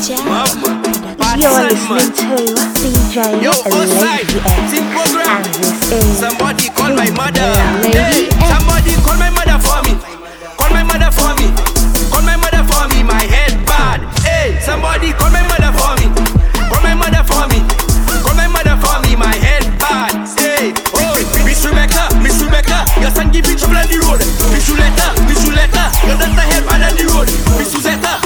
You're listening to DJ Yo, Lady X. And this is Somebody call my mother. Hey, somebody call my mother for me. Call my mother for me. Call my mother for me. My head bad. Hey, somebody call my mother for me. Call my mother for me. Call my mother for me. My head bad. Hey, oh, Miss Rebecca, Miss Rebecca, your son give you trouble on the road. Miss Juletta, Miss Juletta, your daughter head bad on the road. Miss Suzetta,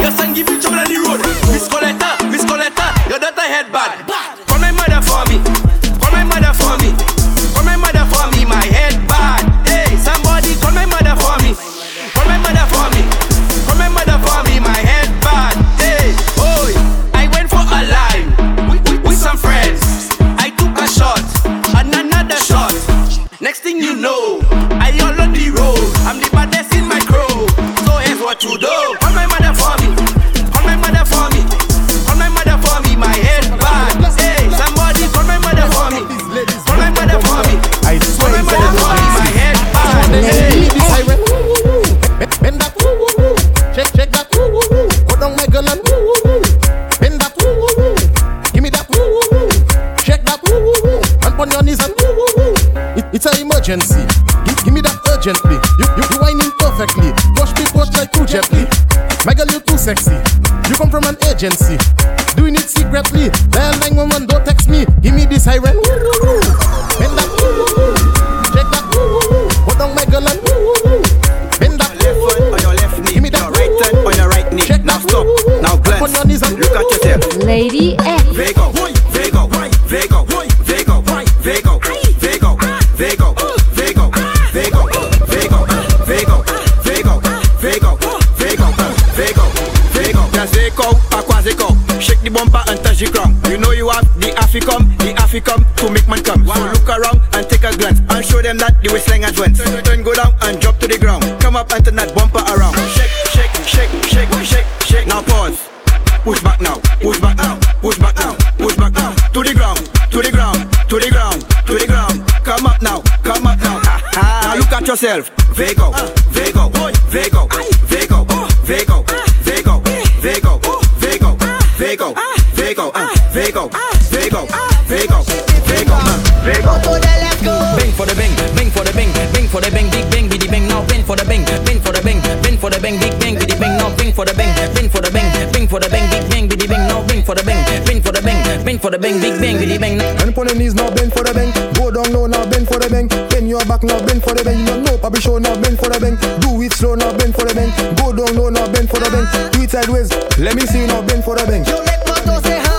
your son give you trouble on the road. Miss Coletta, Miss Coletta, your daughter head bad. Call my mother for me. Call my mother for me. Call my mother for me. My head bad. Hey, somebody call my mother for me. Call my mother for me. Call my mother for me. My head bad. Hey, oh, I went for a line with, with, with some friends. I took a shot and another shot. Next thing you know, I all on the road. I'm the baddest in my crew. So here's what you do. Sexy. You come from an agency. Doing it secretly. Dial 911, the waistline has went. Turn, go down and drop to the ground. Come up and turn that bumper around. Shake, shake, shake, shake, shake, shake. Now pause. Push back now, push back now, push back now, push back now. To the ground, to the ground, to the ground, to the ground. Come up now, come up now. Now look at yourself. Vego, Vego, Vego, Vego, Vego, Vego, Vego, Vego, Vego, Vego, uh, Vego, Vego, Vego, Vego, uh, Vego. For the bang, bang for the bang, bang for the bang, big bang, biddy bang, now bang for the bang, bang for the bang, bang for the bang, big bang, biddy bang, now bang for the bang, bang for the bang, bang for the bang, big bang, biddy bang. And on the knees now bend for the bang. Go down low now bend for the bang. Bend your back now bend for the bang. You don't know Papi show now bend for the bang. Do it slow now bend for the bang. Go down low now bend for the bang. Do it sideways. Let me see you now bend for the bang. You make moto say huh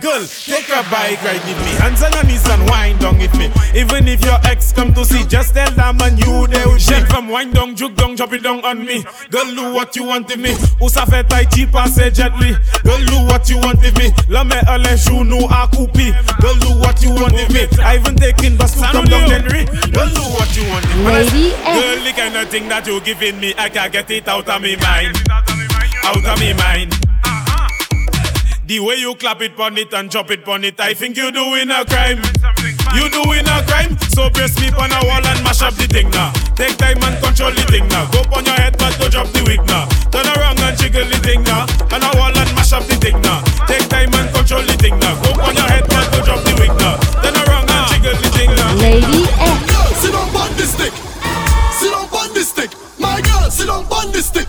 Girl, take a bike ride with me. Hands on your knees and wind down with me. Even if your ex come to see, just tell them and you they will shake. from wind down, juke down, drop it down on me. Girl, do what you want with me. Usa fait tai cheap, I say gently. Girl, do what you want with me. La me ale jou nou a coupi. Girl, do what you want with me. I even taking bus to come down Henry. Girl, do what you want with me. Girl, the kind of thing that you giving me, I can't get it out of me mind. Out of me mind. The way you clap it on it and chop it on it, I think you're doing a crime. You're doing a crime, so press me on a wall and mash up the thing now. Take time and control the thing now. Go on your head, but don't drop the wig now. Turn around and jiggle the thing now. On a wall and mash up the thing now. Take time and control the thing now. Go on your head, but don't drop the wig now. Turn around and jiggle the thing now. Lady X. Girl, sit on on this stick. Sit on on this stick. My girl, sit on on this stick.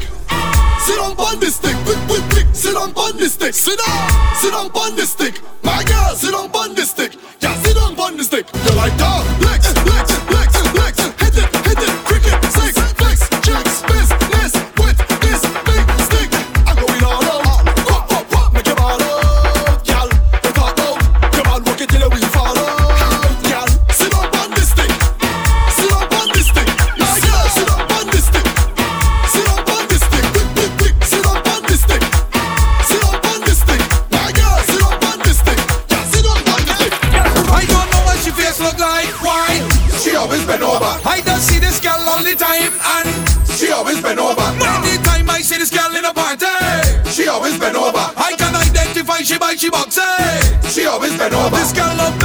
Sit on on this stick. Sit on on stick. Sit on, sit on on stick. My girl, sit on on stick. the time and she always been over. Anytime I see this girl in a party, she always been over. I can identify she by she boxes. She always been over. This girl love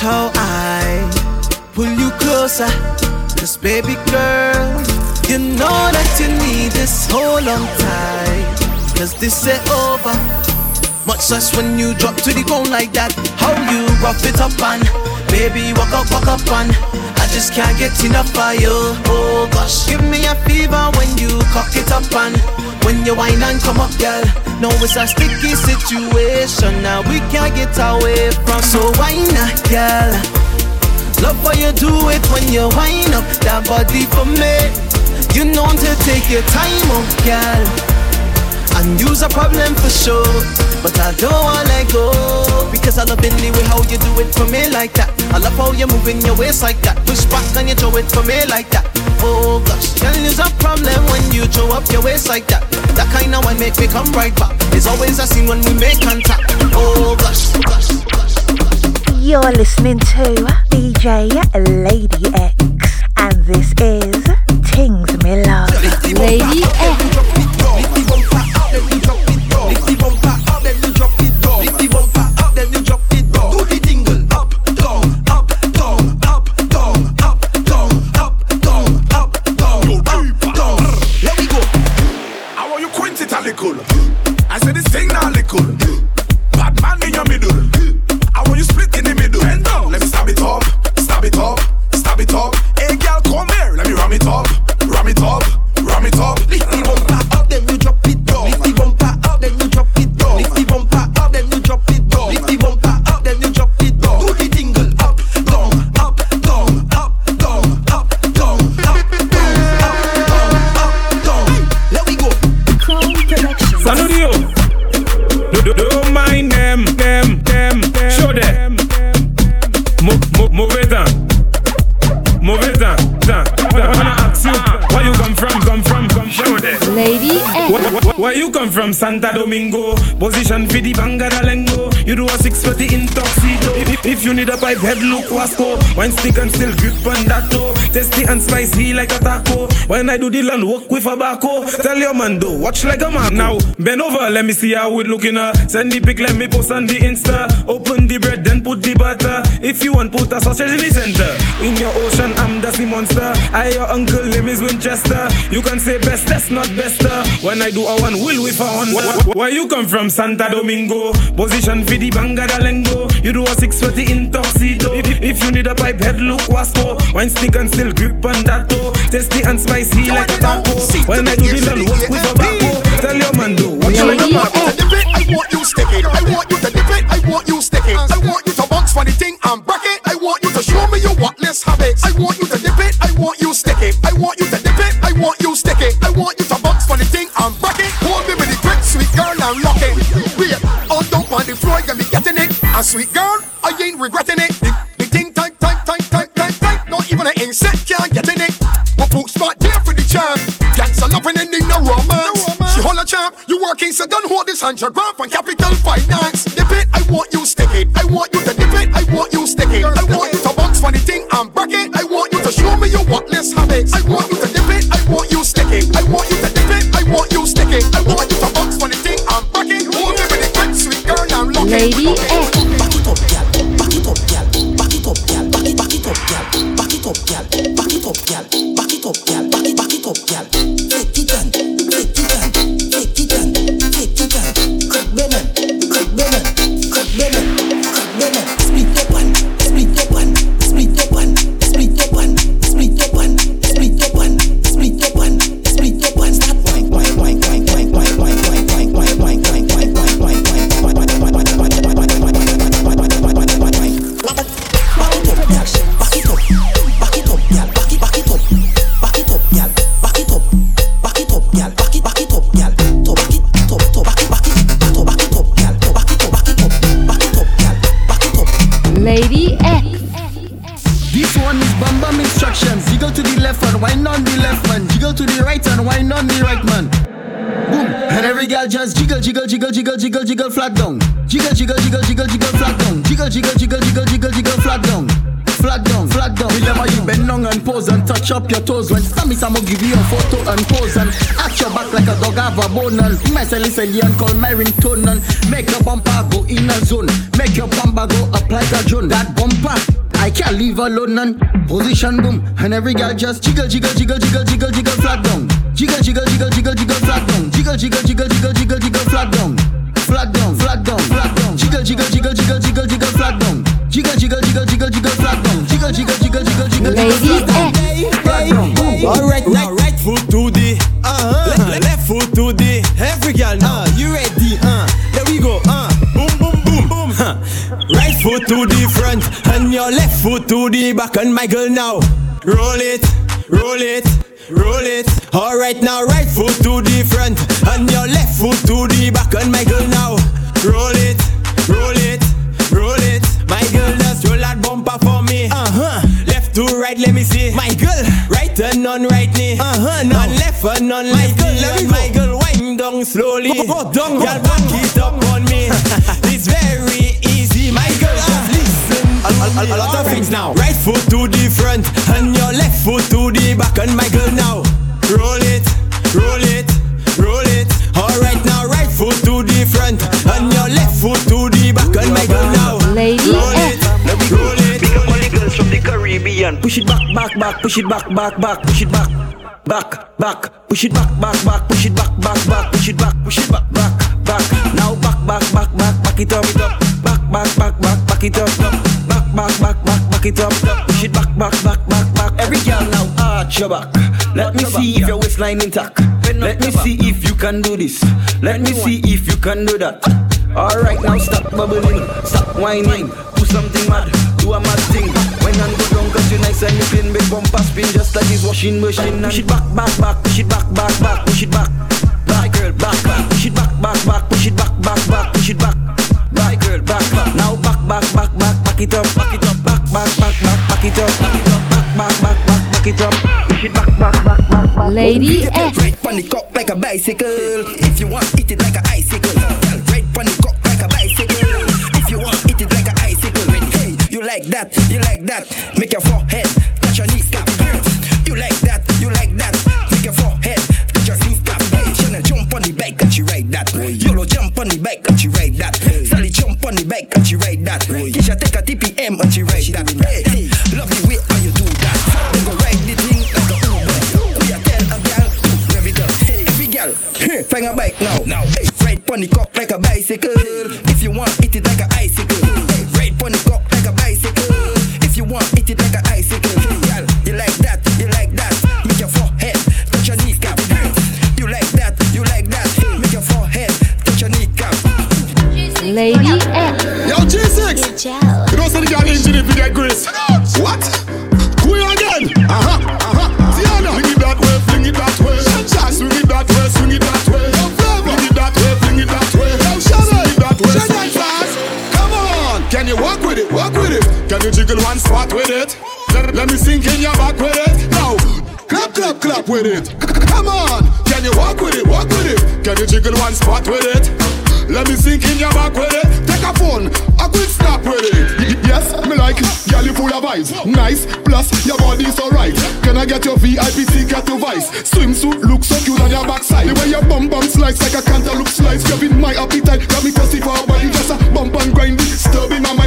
How I pull you closer. Cause baby girl, you know that you need this hold on tight. Cause this ain't over. Much less when you drop to the ground like that. How you rough it up and baby walk up, walk up and I just can't get enough of you. Oh gosh, give me a fever when you cock it up and when you whine and come up, girl. No, it's a sticky situation now. We can't get away from. So why not, girl. Love how you do it when you wind up that body for me. You know to take your time, oh girl. And you's a problem for sure, but I don't wanna let go because I love in the way how you do it for me like that. I love how you moving your waist like that. Push back and you throw it for me like that. Oh gosh, girl, you's a problem when you throw up your waist like that. That kind of one make me come right back. There's always a scene when we make contact. Oh gosh, gosh, gosh. You're listening to DJ Lady X, and this is Tings Me Love. Lady X. from, Santa Domingo? Position for the Bangadalengo. You do a 640 in tuxedo. If, if you need a pipe head, look Wasco. Wine stick and still grip on that toe. Tasty and spicy like a taco. When I do the land work with a bacco. Tell your man do, watch like a man. Now, bend over, let me see how it looking. Uh. Send the pic, let me post on the Insta. Open the bread, then put the butter. If you want, put a sausage in the center. In your ocean, I'm the sea monster. I your uncle, name is Winchester. You can say best, that's not bester. When I do a one, will we for one. Where, where- where you come from, Santa Domingo? Position for the banga Bangadalengo. You do a 640 in tuxedo. If, if you need a pipe head, look Wasco. Wine stick and still grip on that toe. Tasty and spicy like a taco. When I do the land work with a bacco. Tell your man do, watch like a I want you to dip it, I want you stick it. I want you to dip it, I want you stick it. I want you to bounce for the thing and break it. I want you to show me your whatless habits. I want you to dip it, I want you stick it. I want you to dip it, I want you stick it. I want you to bounce for the thing and and lock it. Wait, all down on the floor, you me getting it. A sweet girl, I ain't regretting it. The, the thing tight, tight, tight, tight, tight, tight. Not even an insect can get in it. But put spot there for the champ. Cancer loving and need no romance. She hold a champ, you working, so don't hold this hundred grand from capital finance. Dip it, I want you stick it. I want you to dip it, I want you stick it. I want you to for the thing and break it. I want you to show me your whatless habits. I want you to Yeah. Jiggle, jiggle, jiggle, flat down. Jiggle, jiggle, jiggle, jiggle, jiggle, flat down. Jiggle, jiggle, jiggle, jiggle, jiggle, jiggle, flat down. Flat down, flat down. Remember you bend down and pose and touch up your toes. When Sammy Samo give you a photo and pose and arch your back like a dog have a bone and my silly silly and call my ringtone and make your bumper go in a zone. Make your bumper go up like a drone. That bumper. I can't leave alone and position boom and every girl just jiggle jiggle jiggle jiggle jiggle jiggle flat down jiggle jiggle jiggle jiggle jiggle flat down jiggle jiggle jiggle jiggle jiggle jiggle flat down flat down flat down flat down jiggle jiggle jiggle jiggle jiggle jiggle flat down jiggle jiggle jiggle jiggle jiggle flat down jiggle jiggle jiggle jiggle jiggle Lady flat down boom Alright, now right foot to the uh-huh. left, left foot to the every girl now. you ready? Uh, there we go. Uh, boom, boom, boom, boom. Huh. Right foot to the front and your left foot to the back. And my girl now, roll it, roll it, roll it. Alright, now right foot to the front and your left foot to the back. And my girl now, roll it, roll it, roll it. My girl just roll that bumper for me. Uh huh. Left to right, let me see. My girl, right turn on right knee. Uh huh. No. On left and on my girl, let me my girl, wind down slowly. Go, go down, girl, back it up on me. it's very easy, my girl. Just listen. A, a, a lot of things now. Right foot to the front and your left foot to the back. And my girl now, roll it, roll it, now, Lady roll it, F. roll it. Big up all the girls from the Caribbean. Push it back, back, back, push it back, back, back, push it back. Back, back, push it back, back, back, push it back, back, back, push it back, push it back, back, back. Now back, back, back, back, back it up. Back, back, back, back, back it up. Back, back, back, back, back it up. Push it back, back, back, back, back. Every girl now arch your back. Let me see if your waistline intact. Let me see if you can do this. Let me see if you can do that. Alright, now stop bubbling, stop whining, do something mad, do a mad thing. When I go down, cause you nice and you clean, big bumper spin just like this washing machine. Push it back, back, back, push it back, back, back, push it back. Back, girl, back, back, push it back, back, back, push it back, back, back, push it back. Back, girl, back, back. Now back, back, back, back, back it up, back it up, back, back, back, back, back it up, back it up, back, back, back, back, back it up. Push it back, back, back, back, back. Lady F. Right on the cock like a bicycle. If you want, eat it like a icicle. Like that? You like that? Make your forehead touch your knees kneecap. You like that? You like that? Make your forehead touch your kneecap. Chanel jump on the bike and she ride that. Yolo jump on the bike and she ride that. Sally jump on the bike and she ride that. Kisha take a TPM and she ride that. Hey, love the way how you do that. Then go ride the thing like a Uber. We are tell a girl, rev it up. Hey, every girl, find a bike now. Hey, ride pon the cock like a bicycle. If you want, it like Lady F. Yo, G6. You don't say the girl engine if you get grace. What? Who you again? Uh-huh, uh-huh. Tiana. Fling it that way, fling it that way. Just swing it that way, swing it that way. Fling it that way, fling it that way. Swing it that way. Fast. Come on. Can you walk with it? Walk with it. Can you jiggle one spot with it? Let me sink in your back with it. Clap, with it. Come on. Can you walk with it? Walk with it. Can you jiggle one spot with it? Let me sink in your back with it. Take a phone, a quick snap with it. Yes, me like it. Girl, you full of vibes. Nice, plus your body's alright. Can I get your VIP ticket to Vice? Swimsuit looks so cute on your backside. The way your bum bum slice like a cantaloupe slice. Grabbing my appetite, got me thirsty for a body. Just a bump and grind, disturbing my mind.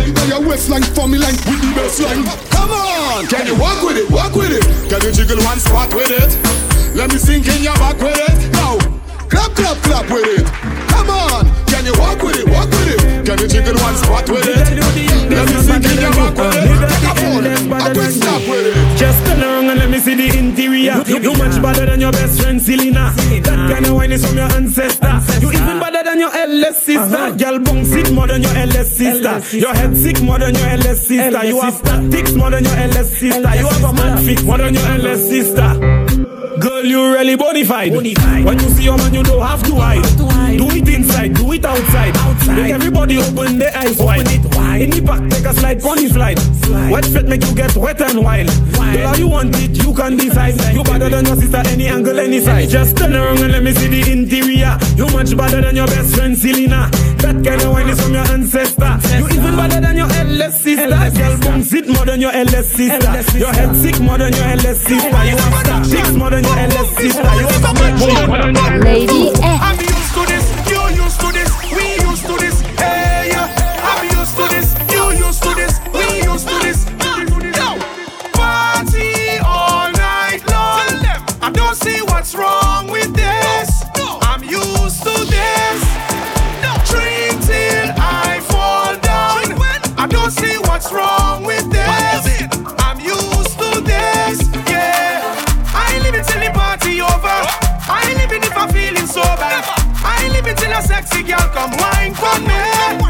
Waistline, forming line with the best line. Come on, can you walk with it? Walk with it. Can you jiggle one spot with it? Let me sink in your back with it. Now, clap, clap, clap with it. Come on, you walk with it? Walk with it. Can you jiggle one spot with it? Let me in your back with it. Take a phone, a quick stop with it. Just turn around and let me see the interior. You, you much better than your best friend Selena. That kind of wine is from your ancestor. You even better than your LS sister. Girl bounce it more than your LS sister. Your head sick more than your LS sister. You have statics more than your LS sister. You have a man fit more than your LS sister. Girl, you really bonified. When you see your man, you don't have to hide. Do it inside, do it outside. Make everybody open their eyes wide. In the back, take a slide, pony slide. Wet fit make you get wet and wild. Girl, how you want it, you can decide. You better than your sister, any angle, any side. Just turn around and let me see the interior. You much better than your best friend, Selena. That kind of wine is from your ancestor. You even better than your LS sister. Girl, boom, sit more than your LS sister. Your head sick more than your LS sister. You have stack chicks more than your LS sister. You have a more than your Lady X. I'm used sexy girl come wine for me.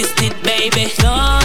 Twisted, baby. Don't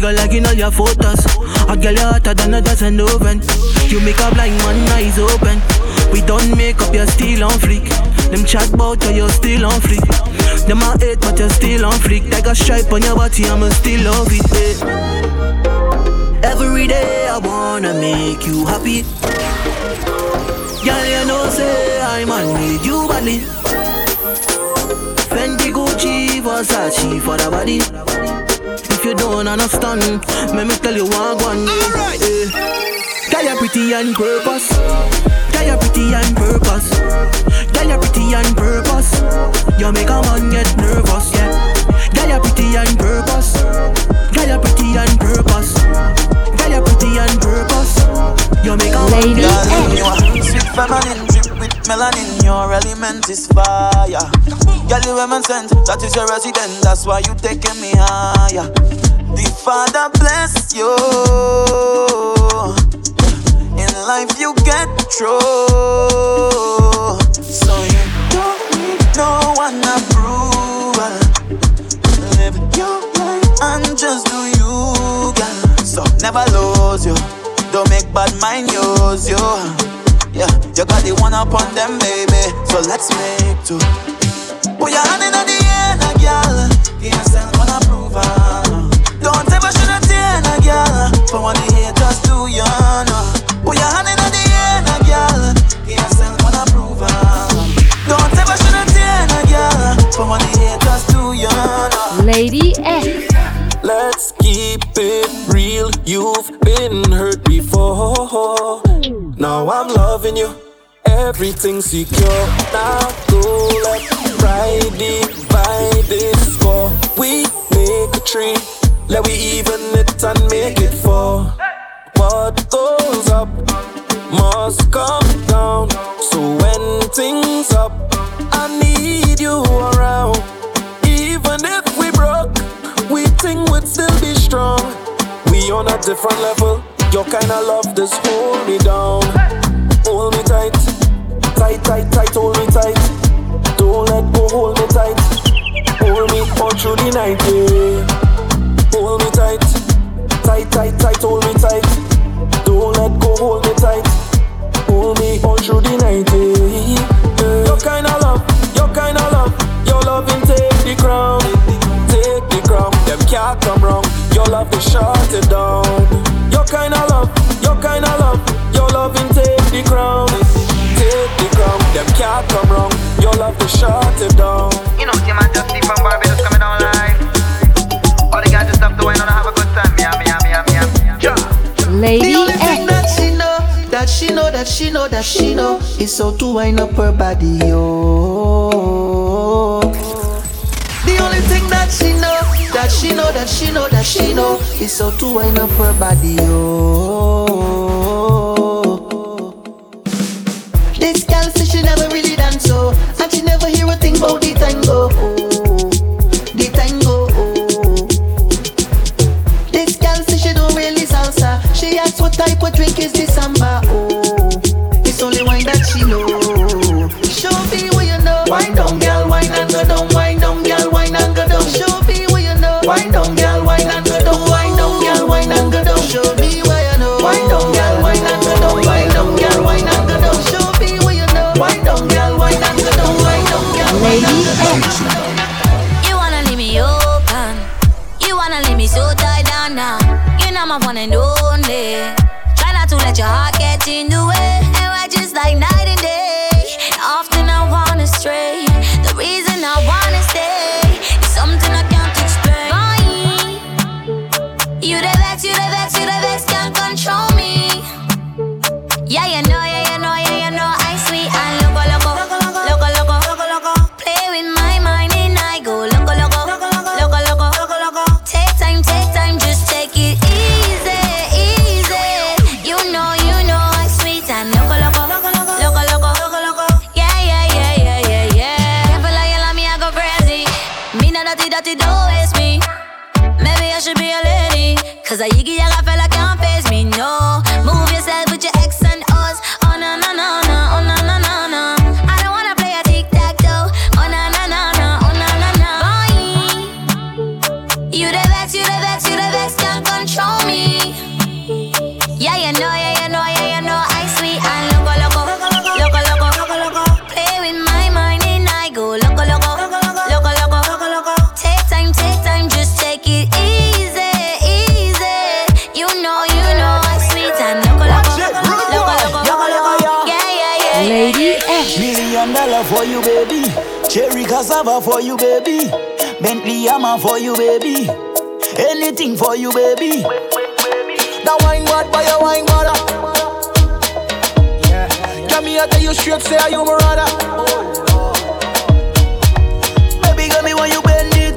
nigga like in all your photos. A girl hotter than a dozen oven. You make a blind man eyes open. We don't make up, you're still on fleek. Them chat bout you, you're still on fleek. Them a hate, but you're still on fleek. Like a stripe on your body, I'ma still love it. eh. Every day I wanna make you happy. Girl, you know say I man need you badly. Fendi, Gucci, Versace for the body. If you don't understand, let me tell you one one. Alright. Girl, you're pretty on purpose. Girl, you're pretty on purpose. Girl, you're pretty on purpose. You make a man get nervous, yeah. Girl, you're pretty on purpose. Girl, you're pretty on purpose. Girl, you're pretty on purpose. You make a man Lady get X. Feminine drip with melanin, your element is fire. Girl, you women sent, that is your resident, that's why you taking me higher. The Father bless you. In life you get through. So you don't need no one approval. Live your life and just do you, girl. So never lose you. Don't make bad mind use you. Yeah, you got the one up on them, baby. So let's make two. Put your hand in the air, girl. Yourself an approval. Don't ever taken a girl. For what the haters do, you know. Put your hand in the air, girl. Yourself an approval. Don't ever taken a girl. For what the haters do, you know. Lady X. Real. You've been hurt before. Now I'm loving you. Everything secure. Now go let ride divide this score. We make a tree. Let we even it and make it four. What goes up must come down. So when things up, I need you around. Even if we broke, we think we'd still be strong. On a different level. Your kind of love just hold me down. Hold me tight, tight, tight, tight. Hold me tight. Don't let go. Hold me tight. Hold me all through the night. Yeah. Hold me tight, tight, tight, tight. Hold me tight. Don't let go. Hold me tight. Hold me all through the night. Yeah. Yeah. Your kind of love, your kind of love, your loving take the crown, take the crown. Them can't come wrong. Your love is shut it down. Your kind of love, your kind of love, your loving take the crown, take the crown. Them can't come wrong. Your love is shut it down. You know, Tim and Dusty from Barbados coming down live. All the guys just have to wine and have a good time. Yeah, yeah, yeah, yeah, yeah. Lady The only thing X. that she know, that she know, that she know, that she know, is how to wind up her body, oh. The only thing that she know, that she know, that she know, that she know, it's how to wind up her body, oh. This girl says she never really dance so, and she never hear a thing about the tango, For you, baby. Cherry cassava for you, baby. Bentley Hammer for you, baby. Anything for you, baby. That wine bad by your wine mother. Yeah. Come here, tell you straight, say are you my brother. Baby, girl, me when you bend it.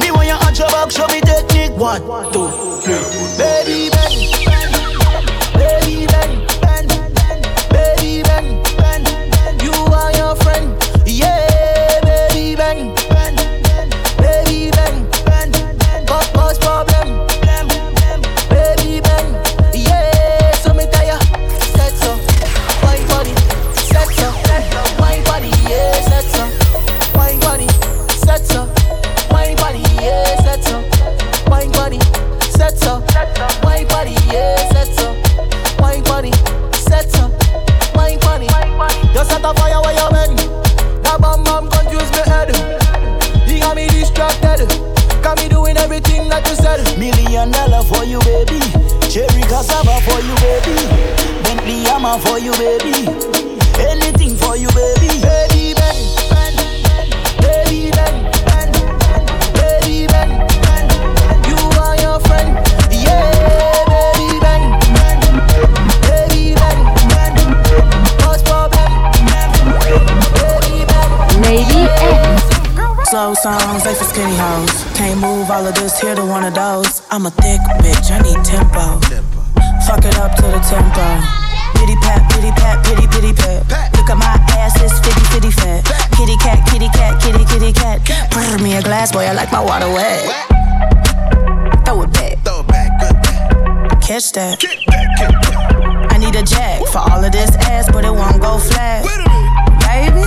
Me when you arch your back, show me technique. One, two, three. Baby, cassava for you, baby. Bentley for you, baby. Anything for you, baby. Baby, bang, baby, bang, bang, baby. Lady X. Slow songs, they for skinny hoes. Can't move all of this here to one of those. I'm a thick bitch, I need tempo. Fuck it up to the tempo. Pity pat, pity pat, pity pity pat. Look at my ass, it's fitty fitty fat. Kitty cat, kitty cat, kitty kitty cat. Pour me a glass, boy, I like my water wet. Throw it back. Throw it back, good back. Catch that. Kick back, kick back. I need a jack for all of this ass, but it won't go flat. Wait a minute. Baby,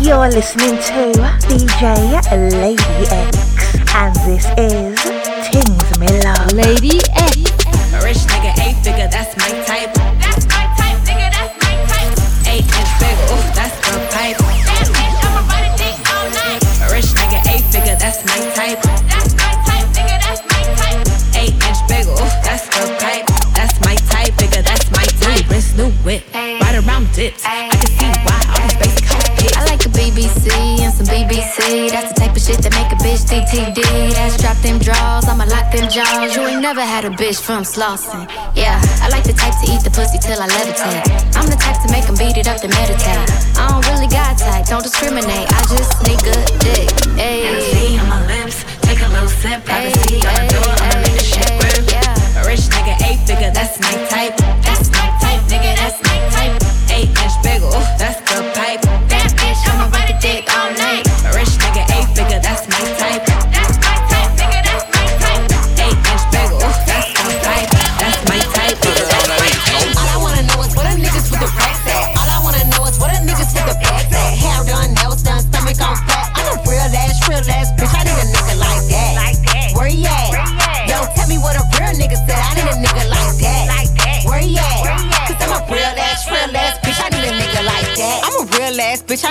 You're listening to DJ Lady X, and this is Tings Miller. Lady X. A rich nigga, eight figure, that's my type. That's my type, nigga, that's my type. Eight inch bigger, ooh, that's the pipe. That bitch, I'ma ride a dick all night. Rich nigga, eight figure, that's my type. That's my type, nigga, that's my type. Eight inch bigger, ooh, that's the pipe. That's my type, bigger, that's my type. New wrist, new whip, right around dips. I BBC and some BBC. That's the type of shit that make a bitch DTD. That's drop them draws, I'ma lock them jaws. You ain't never had a bitch from Slauson. Yeah, I like the type to eat the pussy till I levitate. I'm the type to make them beat it up to meditate. I don't really got type, don't discriminate. I just need good dick. Ayy. on my lips, take a little sip. Privacy on the door, I'ma make the shit work. Yeah. A rich nigga, eight figure, that's my type. That's my type, nigga, that's my type. Eight inch ooh, that's the pipe.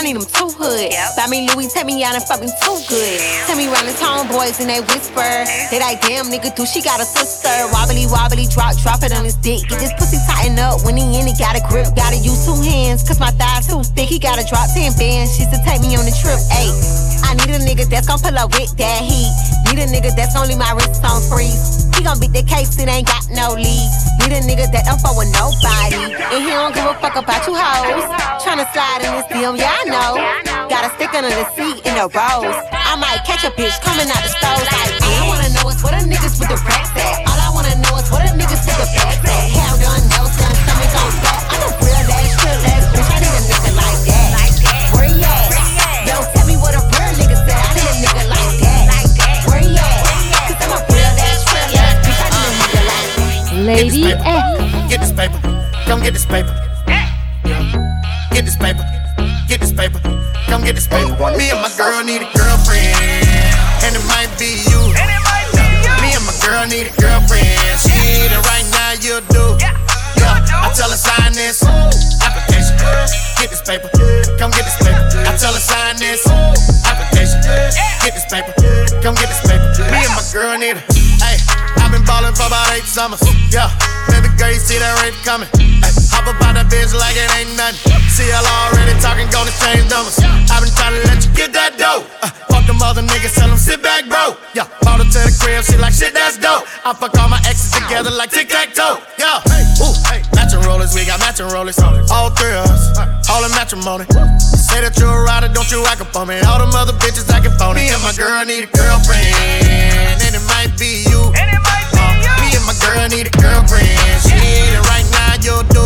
Need him too hood. Buy me Louis, tell me out and fuck me too good. Tell me round the town boys and they whisper. They like, damn nigga, do she got a sister? Wobbly, wobbly, drop, drop it on his dick. Get this pussy tighten up when he in it. Got a grip, gotta use two hands. Cause my thighs too thick. He gotta drop 10 bands. She's to take me on the trip. Ayy, I need a nigga that's gon' pull up with that heat. Need a nigga that's only my wrist on freeze. He gon' beat the case, it ain't got no lead. Need a nigga that don't fuck with nobody. And he don't give a fuck about you hoes. Tryna slide in this DM, yeah, I know. Got a stick under the seat in the rose. I might catch a bitch coming out the stove like All I wanna know is what a niggas with the racks at. All I wanna know is what a niggas with the bags at. Get this paper. Get this paper. Get this paper. Come get this paper. Me and my girl need a girlfriend. And it might be you. Me and my girl need a girlfriend. She need it right now, you do. Yeah, I tell her sign this application. Get this paper. Come get this paper. I tell her sign this application. Get this paper. Come get this paper. Me and my girl need a. for about eight summers. Yeah, baby girl, you see that rape coming. Ay, hop up out that bitch like it ain't nothing. See, y'all already talking, gonna change numbers. I've been trying to let you get that dough. Uh, fuck them other niggas, tell them sit back, bro. Yeah, bought her to the crib, she like shit, that's dope. I fuck all my exes together like tic tac toe. Yeah, ooh, matching rollers, we got matching rollers. All three of us, all in matrimony. Say that you're a rider, don't you act up on me. All them other bitches acting phony. Me and my girl need a girlfriend, and it might be you. Girl need a girlfriend. She need it right now, you do.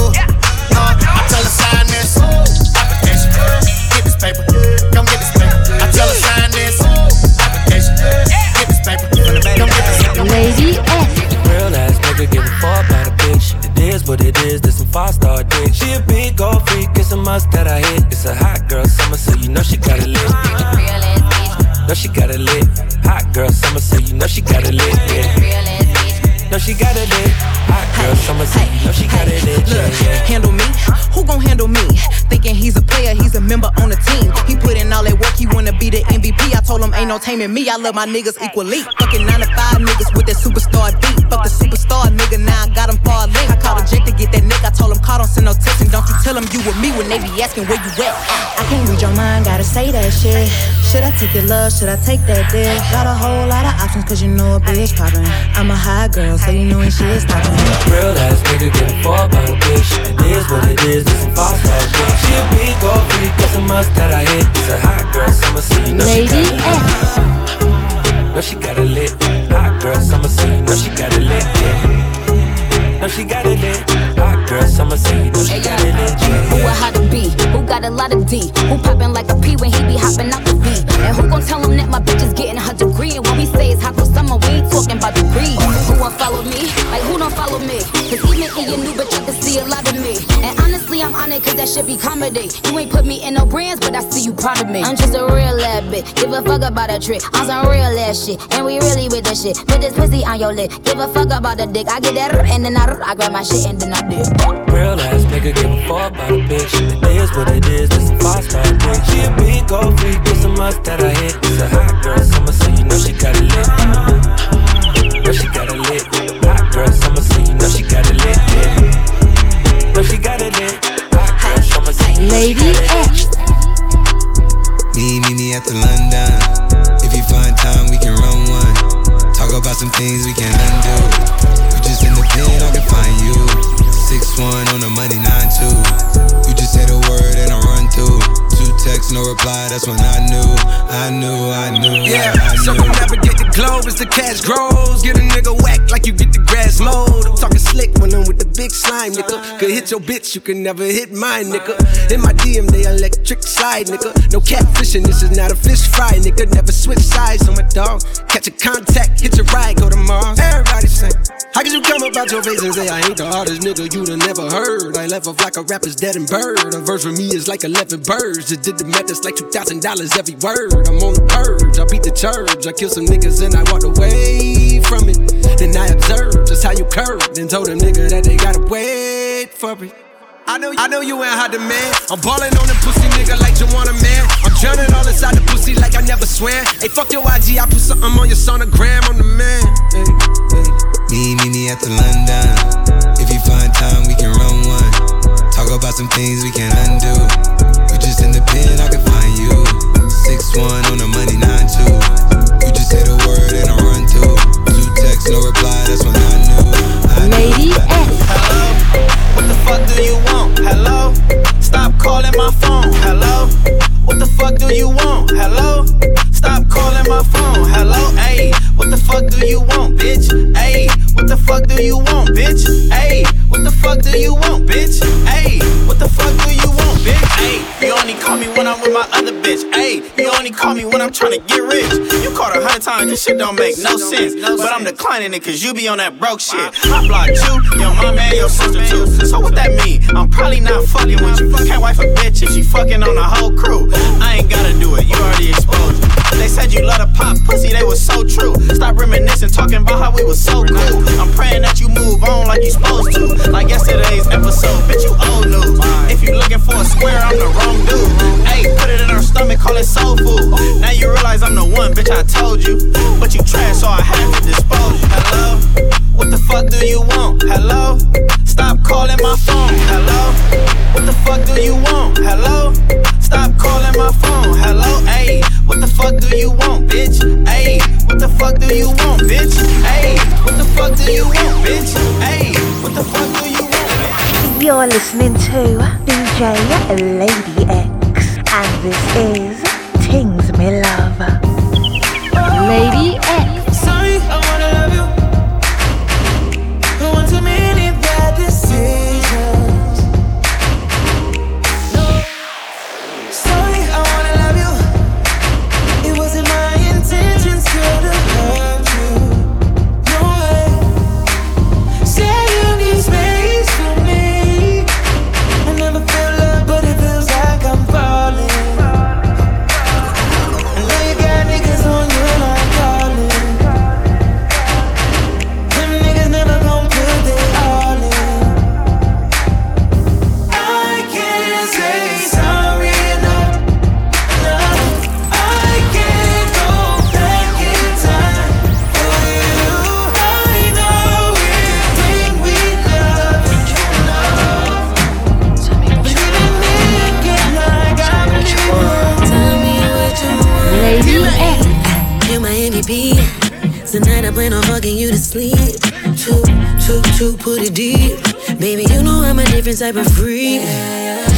Uh, I tell her sign this application. Get this paper. Come get this paper. I tell her sign this application. Get this paper. Come get this paper. Lady X. Real ass nigga give a fuck about a bitch. It is what it it is, this some five star dick. She a big gold freak, it's a must that I hit. It's a hot girl summer, so you know she got it lit. Know she got it lit. Hot girl summer, so you know she got it lit. Yeah. Know she got it eh. lit. Hot girl summer, so you know she got it eh. lit. Yeah, Look, yeah. handle me? Who gon' handle me? Thinking he's a player, he's a member on the team. He put in all that work, he wanna be the MVP. I told him ain't no taming me. I love my niggas equally. Fucking nine to five niggas with that superstar beat. Fuck the superstar nigga, now I got him far link. I called a Jake to get that nigga. I told him call, don't send no text, and don't you tell him you with me when they be asking where you at. I can't read your mind, gotta say that shit. Should I take your love? Should I take that dick? Got a whole lot of options, cause you know a bitch poppin'. I'm a high girl, so you know when stoppin'. Real ass nigga by the bitch. It is what it is, this some five star dick. She a big gold freak, it's a must that I hit. It's a hot girl summer, so you know she got Lady it lit. Know she got it lit. Hot girl summer, so you know she got it lit. Yeah. Know she got it lit. Hot girl summer, so you know she got it lit. Yeah. Who a how to be? Who got a lot of D? Who poppin' like a P when he be hopping out the V? And who gon' tell him that my bitch is getting her degree? And when we say it's hot for summer, we ain't talking about degrees. Won't follow me? Like who don't follow me? Cause even in your new bitch, you can see a lot of me. And honestly, I'm on it cause that shit be comedy. You ain't put me in no brands, but I see you proud of me. I'm just a real ass bitch. Give a fuck about a trick. I'm some real ass shit. And we really with the shit. Put this pussy on your lip. Give a fuck about the dick. I get that and then I, I grab my shit and then I dip. Real ass nigga give a fuck about a bitch. It is what it is, this some five star dick. She a big gold freak, it's a must that I hit. It's a hot girl summer, so you know she got it lit. Know she got it lit. Hot girl summer, so you know she got it lit. Yeah. Know she got it lit. Hot girl summer, so you know she Lady got it lit. X. Me, me, me at the London. If you find time, we can run one. Talk about some things we can undo. You just in the pen, I can find you. Six one on the money, nine two. You just say the word and I run through. Two texts, no reply. That's when I knew, I knew, I knew. Yeah, I, I so knew. you navigate the globe as the cash grows. Get a nigga whack like you get the grass mowed. I'm talking slick when I'm with the big slime, nigga. Could hit your bitch, you can never hit mine, nigga. In my DM, they electric slide, nigga. No catfishing, this is not a fish fry, nigga. Never switch sides on my dog. Catch a contact, hit your ride, go to Mars. Everybody sing. How could you come about your face and say I ain't the hardest nigga you'd have never heard? I left off like a rapper's dead and bird. A verse for me is like 11 birds. Just did the math, it's like $2,000 every word. I'm on the purge, I beat the church. I killed some niggas and I walked away from it. Then I observed just how you curved and told a nigga that they gotta wait for it. I know, I know you ain't hot demand. I'm ballin' on the pussy nigga like you want a man. I'm drowning all inside the pussy like I never swam. Hey, fuck your IG, I put something on your sonogram. I'm the man. Hey, hey. Me, me, me at the London. If find time, we can run one. Talk about some things we can undo. You just in the pen, I can find you. Six one on the money, nine two. You just say the word and I run two. Two texts, no reply. That's when I knew. I knew. Lady X. Hello? What the fuck do you want? Hello? Stop calling my phone. Hello? What the fuck do you want? Hello? Stop calling my phone. Hello? Ayy, what the fuck do you want, bitch? Ayy, what the fuck do you want, bitch? Do you want, bitch? Hey, what the fuck do you want, bitch? Ayy, you only call me when I'm with my other bitch. Hey, you only call me when I'm trying to get rich. You called a hundred times, this shit don't make no sense. But I'm declining it cause you be on that broke shit. I blocked you, your mama and your sister too. So what that mean? I'm probably not fucking with you. Can't wife a bitch if she fucking on the whole crew. I ain't gotta do it, you already exposed. They said you love to pop pussy, they was so true. Stop reminiscing, talking about how we was so cool. I'm praying that you move on like you supposed to. Like yesterday's episode, bitch, you old news. If you looking for a square, I'm the wrong dude. Hey, put it in her stomach, call it soul food. Now you realize I'm the one, bitch, I told you. But you trash, so I had to dispose. Hello? What the fuck do you want? Hello? Stop calling my phone. Hello? What the fuck do you want? Hello? Stop calling my phone. Hello? Ayy, what the fuck do you want, bitch? Ayy, what the fuck do you want, bitch? Ayy, what the fuck do you want, bitch? Ayy, what the fuck do you want, bitch? You're listening to DJ Lady X, and this is Tings Me Love. Lady different type of freak.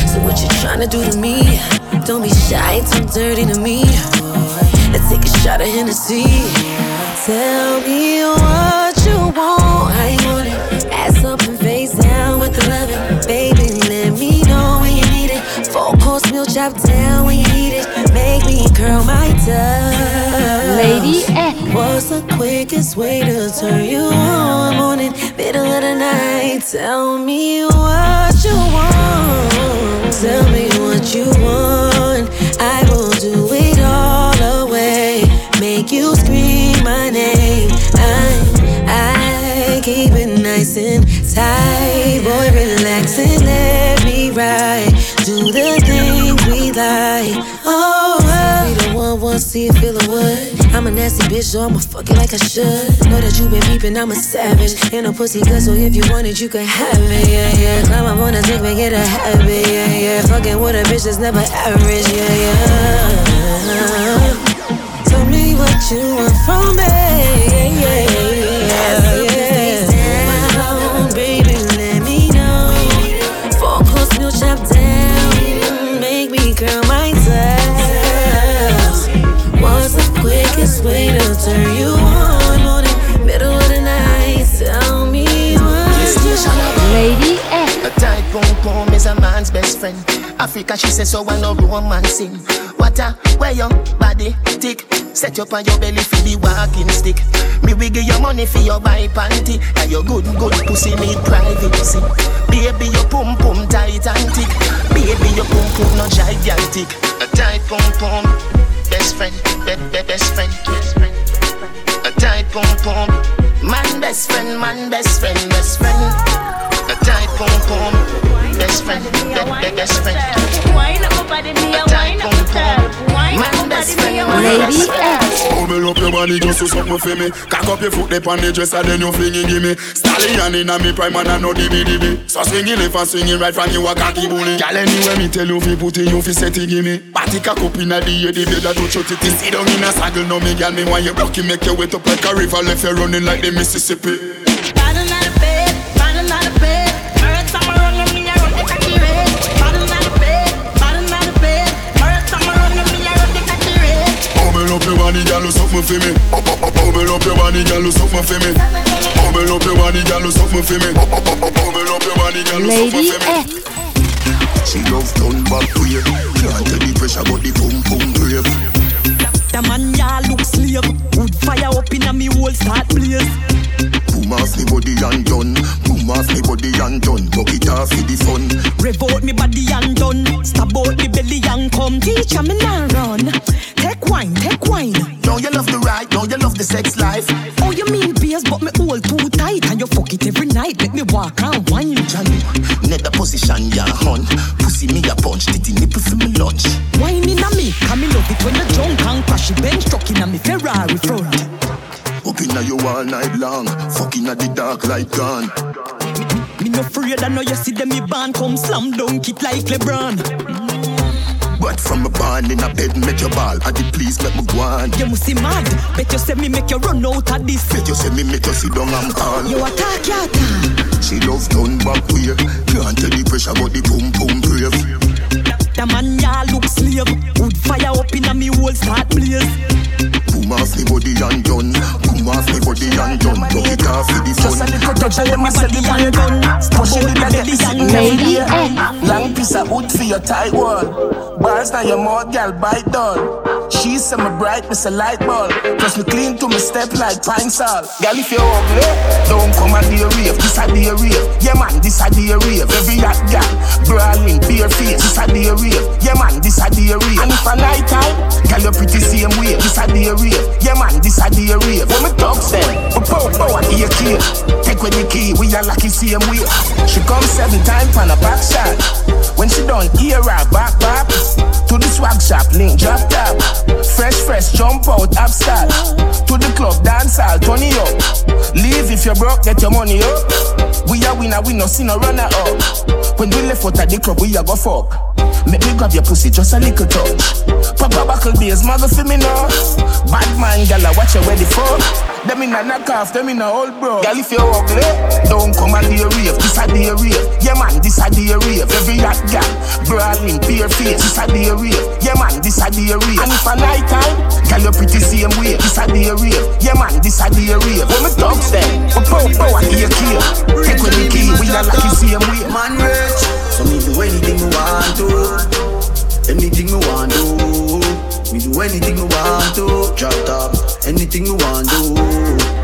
So what you tryna do to me? Don't be shy, too dirty to me. Let's take a shot of Hennessy. Tell me what you want, you want it. Ass up and face down with the loving. Baby, let me know when you need it. Four course meal chop down when you eat it. Make me curl my tongue. Lady X. Eh. What's the quickest way to turn you on? Morning, middle of the night. Tell me what you want. Tell me what you want. I will do it all the way. Make you scream my name. I, I keep it nice and tight. Boy, relax and let me ride. Do the things we like. See it, feel the what? I'm a nasty bitch, so I'ma fuck it like I should. Know that you been peeping, I'm a savage. And a pussy good, so if you want it, you can have it. Yeah, yeah. Climb up on a dick, make it a habit. Yeah, yeah. Fucking with a bitch that's never average. Yeah, yeah. Tell me what you want from me. Yeah, yeah, yeah. To turn you on? Morning, middle of the night. Tell me what you want. Lady X. A tight pom pom is a man's best friend. Africa, she says, so I know romancing. Water, where your body tick. Set up on your belly for the walking stick. Me we give you money for your buy panty. And your good, good pussy need privacy. Baby, your pum pum tight and thick. Baby, your pum pum no gigantic. A tight pum pum, best friend, be, be, best friend. A tight pum pum, man best friend, man best friend, best friend. A tight pum pum, best friend, be, be, best friend. Wine up my body, me a wine up myself. Wine up my body, me a wine up Lady myself. X. Bubble up your body just to something for me. Cock up your foot up on the dresser, then you fling it, give me. Stallion in a me prime and I know dibby dibby. So swinging left and swinging right from you a cocky bully. Girl anywhere me tell you fi put it, you fi set it, give me. Party cock up inna the air, the bed that touch your titty. Sit down in a saddle, no me girl, me want you rocky, make you wet up like a river, left you running like the Mississippi. Bottom of bed, bottom of bed. Bubble up your body, girl, do something for me. Bubble up your body, girl, do something for me. Bubble up your body, girl, do something for me. Bubble up your body, girl, do something Lady for me. She love turn back way. Can't tell the pressure, but the boom boom brave. The man ya look slave. Wood fire up in a me whole start blaze. Boom off me body and done. Boom off me body and done. Buck it off for the fun. Rev out me body and done. Stab out me belly and come. Teacher me now run. Wine. Don't you love the ride? Don't you love the sex life? Oh, you mean beers, but me all too tight. And you fuck it every night. Make me walk and wine. Johnny, net the position, ya hun. Pussy me a punch, titty nipple for me lunch. Wine in a me, come me love it when you drunk and crash it. Bench truck in a me Ferrari front. Up inna you all night long. Fucking at the dark light gone. Me no afraid, I know you see them me band come slam dunk it like LeBron. But from a barn in a bed, make your ball. At the please make me go on. You must see mad. Bet you say me make you run out of this. Bet you say me make you sit down and call. You attack your time. She love turn back way. Can't tell the pressure, but the boom boom brave. The man ya look slave. Wood fire up in a me whole start blaze. Boom off me body and done. Boom off me body and done. Buck it off for the Just a little touch of me body and gun. Push out me belly and Lady X. Long piece of wood for your tight wall. Bars now your mouth, girl, bite down. She say me bright, me say light bulb. Plus me clean to me step like pine salt. Girl, if you're ugly, don't come a day rave. This a day rave. Yeah man, this a day rave. Every hot girl, brawling, bare face. This a day rave. Yeah man, this a day rave. And if a night time, girl, you pretty same way. This a day rave. Yeah man, this a day rave. When me talks them, we pow pow and. Take with the key, we are lucky same way. She come seven times on a back shot. When she done ear her back back to the swag shop, link drop top. Fresh fresh jump out upstart. To the club dance all turn it up. Leave if you're broke, get your money up. We are winner, we no see no runner up. When we left out at the club, we a go fuck. Make me grab your pussy just a little touch. Papa buckle days, mother for me now. Bad man, gal, watch you ready for. Them in a knock off, them in a old bro. Gal, if you're ugly, don't come and be a rave. This a day rave. Yeah man, this a day rave. Every hot gal, brawling, bare face. This a day rave. Yeah man, this a day rave. And if a night time, gal, you pretty same way. This a day rave. Yeah man, this a day rave. When me dogs them, we pow pow and ear kill. Take with the key, we are like the same way. Man rich, so me do anything me want to. Anything me want do. Me do anything me want to. Drop top, anything me want.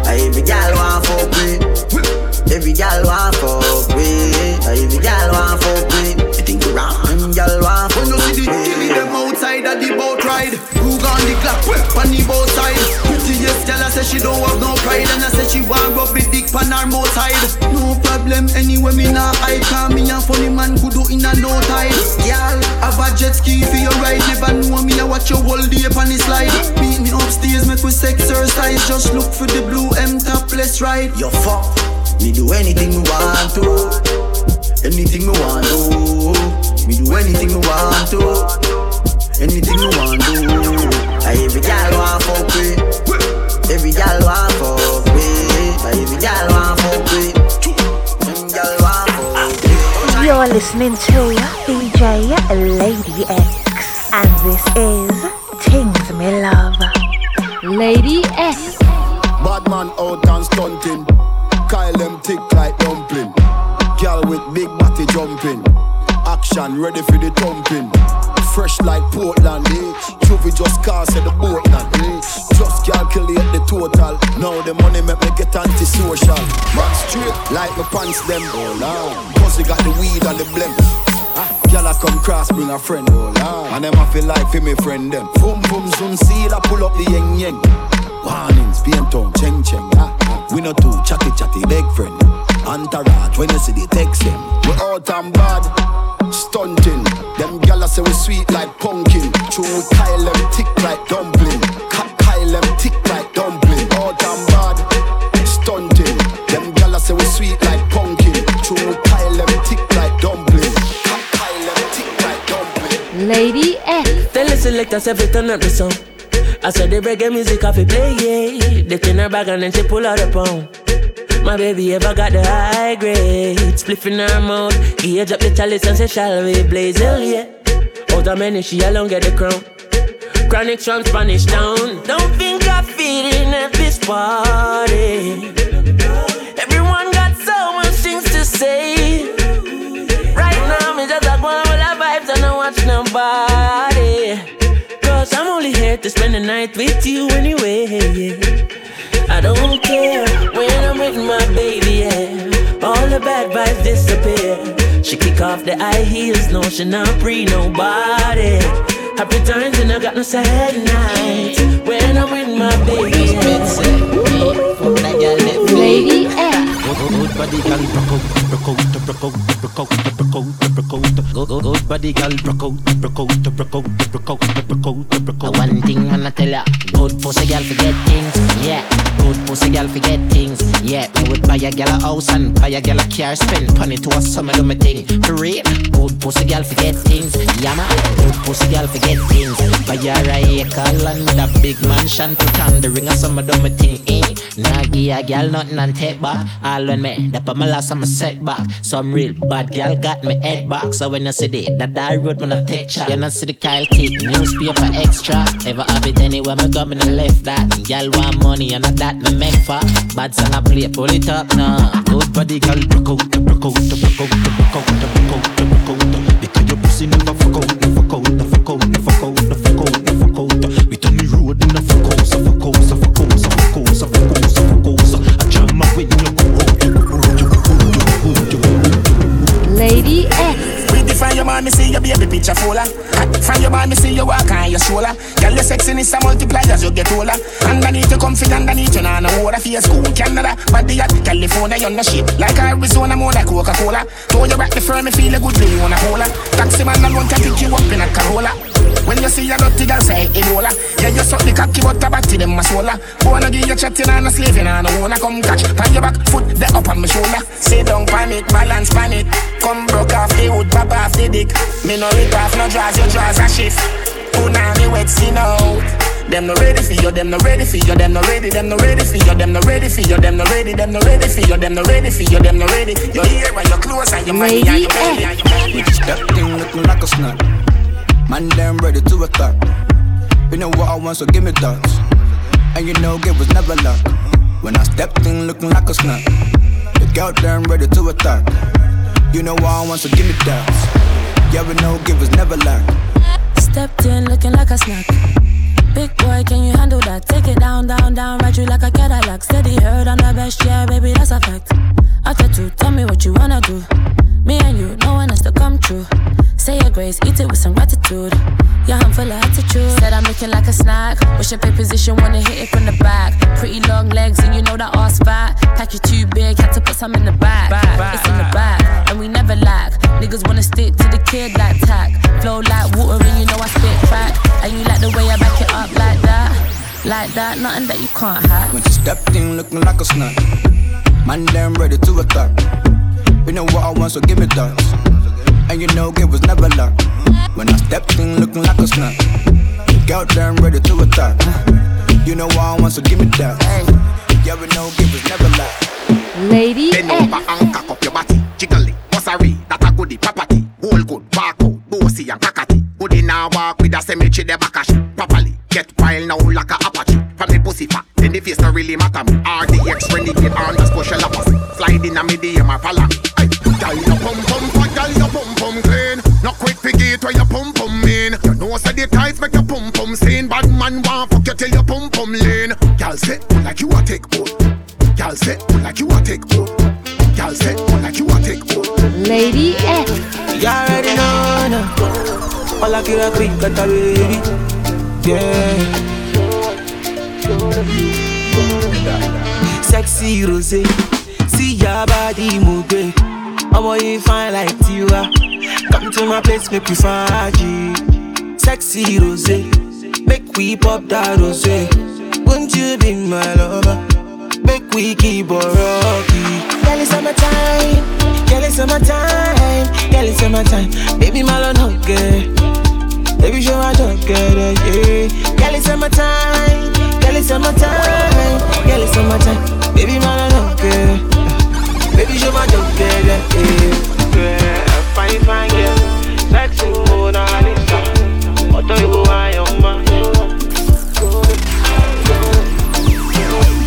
I every gal want fuck with. Every gal want fuck with. I every gal want fuck with. You you wrong? Gal want fuck When you see the give me them outside of the boat ride. Who on the clock, on the boat side. Prettiest gal I say she don't have no pride. And I say she want rub the dick on her boat side. No problem anyway me nah hide. Cause me and funny man could do in a no time Girl, have a jet ski for your ride. Never know me I watch your whole day on the slide. Meet me upstairs make we exercise Just look for the blue M topless ride. Yo fuck, me do anything you want to. Anything me want to. Me do anything me want to. Anything me want to. I every gal want fuck with. Every gal want fuck with. I every gal want fuck with. Every gal want fuck with. You're listening to DJ Lady X, and this is Things Me Love. Lady X. Bad man out and stunting. Kyle them tick like dumpling. Girl with big body jumping. Action ready for the thumping. Fresh like Portland, eh? Juvie just cast at the boatland, eh? Just calculate the total. Now the money make me get antisocial. Man straight like my pants them. Oh lord. Cause got the weed and the blem. Ah, I come cross, bring a friend, oh lord. And them I feel like for me friend them. Boom boom zoom, seal, I pull up the yeng yeng. Warnings, paint on, cheng cheng. Ah, ah. We no too chatty chatty, big friend. Entourage, when you see the text them. We out and bad, stunting. Them gyal say we sweet like pumpkin. True, we Kyle them tick like dumpling. Ka- Kyle them tick like dumpling. Out and bad, stunting. Them gyal say we sweet like pumpkin. True, we Kyle them tick like dumpling. Ka- Kyle them tick like dumpling. Lady X. Tell the selectors every turn up the song. I said the reggae music off it play, yeah. They in her bag and then she pull out a pound. My baby ever got the high grade. Spliff in her mouth. Gauge up the chalice and say, shall we blaze hell, yeah. Out of many, she alone get the crown. Chronic from Spanish town. Don't think I'm feeding at this party. Everyone got so much things to say. Right now, me just a go on with the vibes and I watch nobody. Cause I'm only here to spend the night with you anyway. I don't care when I'm with my baby, yeah. All the bad vibes disappear. She kick off the high heels, no, she not pre nobody. Happy times and I got no sad nights when I'm with my baby. Lady X. Eh. Good body gal broke out, broke out, broke out, broke out, broke out, broke out. Good, body gal broke out, broke out, broke out, broke out, broke out, broke out. One thing I'ma tell ya, good pussy girl forget things, yeah. Good pussy girl forget things, yeah. Me would buy a girl a house and buy a girl a car, spend money to a summer do me thing. For real, good pussy girl forget things, yeah man. Good pussy girl forget things. Buy her a acre with a big mansion, put on the ring a summer do me thing, eh. Nah give a girl nothing and take back. All when me, the my last I'm a setback. Some real bad girl got me head back. So when you see the that that road when I take chat, you not see the Kyle T newspaper extra. Ever have it anywhere me go, me no left that. Girl want money and not that me make for. Bad song I play, pull it up now. Good body gal broke out, broke out, broke out, broke out, broke out, broke out. Because your pussy never fuck out, never fuck out, never fuck out, never fuck out, never fuck out, never fuck out. We turn the road in a fuck out, so fuck out, so fuck out, so fuck out, so fuck out, so fuck out. So I jam my way, you go out, you go out, you go out, you go out, you go out. Lady X. From your man, me see your baby picture fuller. From your man, me see you walk on your shoulder. Girl, your sexiness a multiply as you get older. Underneath you comfy, underneath you nah no water for your school, Canada. Body at California, you're no shit. Like Arizona, more like Coca-Cola. Throw you back the firm, me feel a good day, wanna hold her. Taxi man alone can pick you up in a Corolla. When you see a dirty girl say Ebola Yeah, you suck the cocky but the body them a swola Wanna give you chatting and a slaving and I wanna come catch Pan your back, foot the up on my shoulder Sit down pan it, balance pan it Come broke off the wood, pop off the the dick. Me no rip off no draws, your draws a shift. Put on me wet skin out. Them no ready for you, them no ready for you, them no ready, them no ready for you, them no ready for you, them no ready, them no ready for you, them no ready for you, them no ready. You're here when you're close and you're money and you're belly and you're belly. With step thing looking like a snap. Man, them ready to attack. You know what I want, so give me that. And you know, it was never luck. When I stepped in looking like a snap. The girl them ready to attack. You know what I want, so give me that. Yeah, we know, it was never luck. Stepped in looking like a snack. Big boy, can you handle that? Take it down, down, down, ride you like a Cadillac. Steady heard I'm the best, yeah, baby, that's a fact. After two, tell me what you wanna do. Me and you, no one has to come true. Say your grace, eat it with some gratitude. Yeah, I'm full of attitude. Said I'm looking like a snack. Wish your pay position, wanna hit it from the back. Pretty long legs, and you know that ass fat. Pack you too big, had to put some in the back. It's in the back, and we never lack. Niggas wanna stick to the kid like tack. Flow like water, and you know I spit back. And you like the way I back it up like that. Like that, nothing that you can't hack. When she stepped in looking like a snack. Man, them ready to attack. You know what I want, so give me that. And you know it was never luck. When I stepped in looking like a snack. Girl, them ready to attack. You know what I want, so give me that. Yeah, we know it was never luck. Lady Bend over and cock up your body. Jiggle it, bossary, that a goodie property. Whole good, bark out, bossy and cockatty. Goodie now walk with a cemetery, the back properly. Get wild now like a apache. From the pussy fat, then the face don't really matter me. RDX renegade on the special opposite. Slide in a medium or follow me. Girl, your pum forget where your pum pum mean. You know say the tights make your pum pum seen. Bad man want fuck you till your pum pum lean. Girl say, like you a take boat. Girl say, like you a take boat. Girl say, like you a take boat. Lady X. You already know, no. All I care a quick, got a baby. Yeah. Sexy rose, see your body move great. Ọmọ yìí fine like Tiwa. Come to my place, make we faji. Sexy rose, make we pop that rose. Won't you be my lover? Make we keep on rocking. Girl, it's summertime. Girl, it's summertime. Girl, it's summertime. Baby, my love, no girl. Baby, show I don't get it, yeah. Girl, it's summertime. Girl, it's summertime. Girl, it's summertime. Baby, my love, no girl. Baby, show my don't yeah. Yeah, fine, fine, girl. Sexy, Mona Lisa. Ọ̀tọ̀ ìbò ayọ̀ mọ́.